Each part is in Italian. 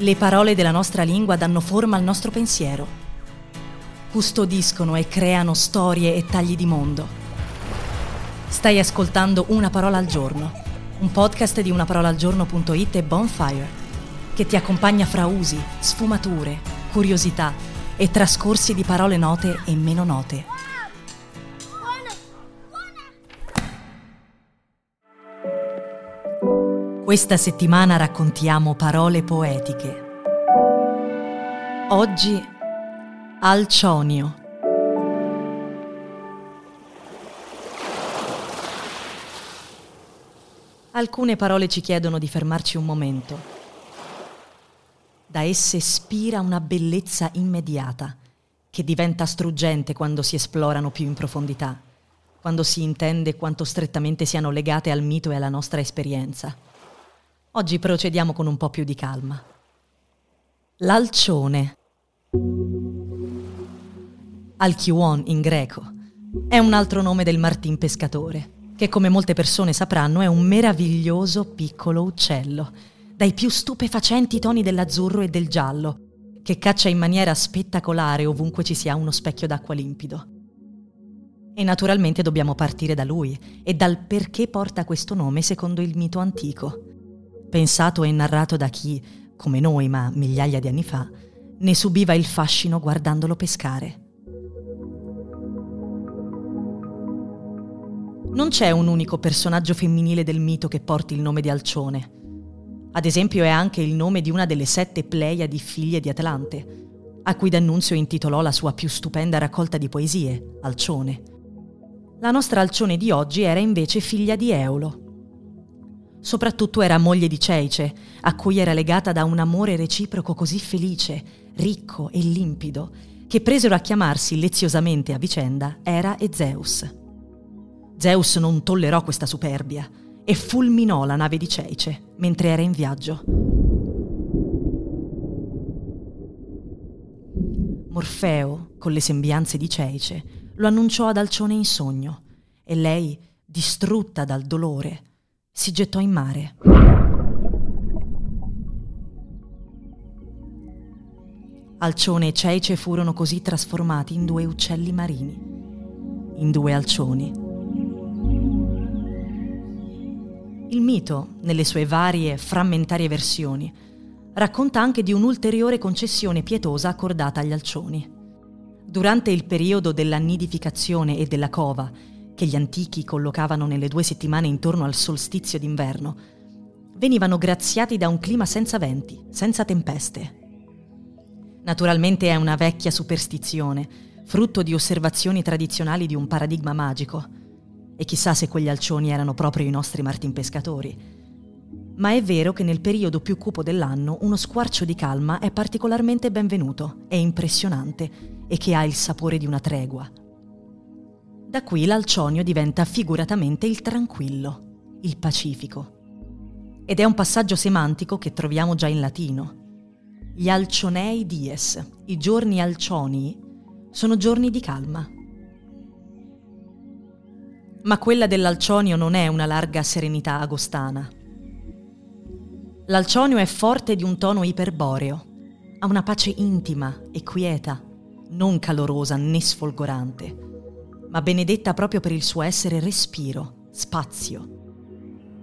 Le parole della nostra lingua danno forma al nostro pensiero. Custodiscono e creano storie e tagli di mondo. Stai ascoltando Una parola al giorno, un podcast di unaparolaalgiorno.it e Bonfire, che ti accompagna fra usi, sfumature, curiosità e trascorsi di parole note e meno note. Questa settimana raccontiamo parole poetiche. Oggi Alcionio. Alcune parole ci chiedono di fermarci un momento. Da esse spira una bellezza immediata, che diventa struggente quando si esplorano più in profondità, quando si intende quanto strettamente siano legate al mito e alla nostra esperienza. Oggi procediamo con un po' più di calma. L'alcione. Alchion in greco. È un altro nome del martin pescatore, che come molte persone sapranno è un meraviglioso piccolo uccello, dai più stupefacenti toni dell'azzurro e del giallo, che caccia in maniera spettacolare ovunque ci sia uno specchio d'acqua limpido. E naturalmente dobbiamo partire da lui e dal perché porta questo nome secondo il mito antico pensato e narrato da chi, come noi ma migliaia di anni fa, ne subiva il fascino guardandolo pescare. Non c'è un unico personaggio femminile del mito che porti il nome di Alcione. Ad esempio è anche il nome di una delle sette Pleiadi figlie di Atlante, a cui D'Annunzio intitolò la sua più stupenda raccolta di poesie, Alcione. La nostra Alcione di oggi era invece figlia di Eolo, Soprattutto era moglie di Ceice, a cui era legata da un amore reciproco così felice, ricco e limpido, che presero a chiamarsi leziosamente a vicenda Era e Zeus. Zeus non tollerò questa superbia e fulminò la nave di Ceice mentre era in viaggio. Morfeo, con le sembianze di Ceice, lo annunciò ad Alcione in sogno e lei, distrutta dal dolore, si gettò in mare. Alcione e Ceice furono così trasformati in due uccelli marini, in due alcioni. Il mito, nelle sue varie frammentarie versioni, racconta anche di un'ulteriore concessione pietosa accordata agli alcioni. Durante il periodo della nidificazione e della cova, che gli antichi collocavano nelle due settimane intorno al solstizio d'inverno, venivano graziati da un clima senza venti, senza tempeste. Naturalmente è una vecchia superstizione, frutto di osservazioni tradizionali di un paradigma magico. E chissà se quegli alcioni erano proprio i nostri martin pescatori. Ma è vero che nel periodo più cupo dell'anno uno squarcio di calma è particolarmente benvenuto, è impressionante e che ha il sapore di una tregua, da qui l'alcionio diventa figuratamente il tranquillo, il pacifico. Ed è un passaggio semantico che troviamo già in latino. Gli alcionei dies, i giorni alcionii, sono giorni di calma. Ma quella dell'alcionio non è una larga serenità agostana. L'alcionio è forte di un tono iperboreo, ha una pace intima e quieta, non calorosa né sfolgorante ma benedetta proprio per il suo essere respiro, spazio.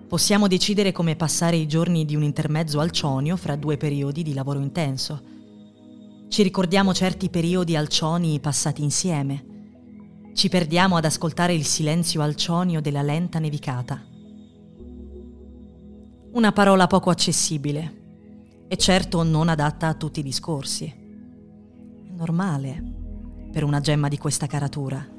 Possiamo decidere come passare i giorni di un intermezzo alcionio fra due periodi di lavoro intenso. Ci ricordiamo certi periodi alcioni passati insieme. Ci perdiamo ad ascoltare il silenzio alcionio della lenta nevicata. Una parola poco accessibile e certo non adatta a tutti i discorsi. È normale per una gemma di questa caratura.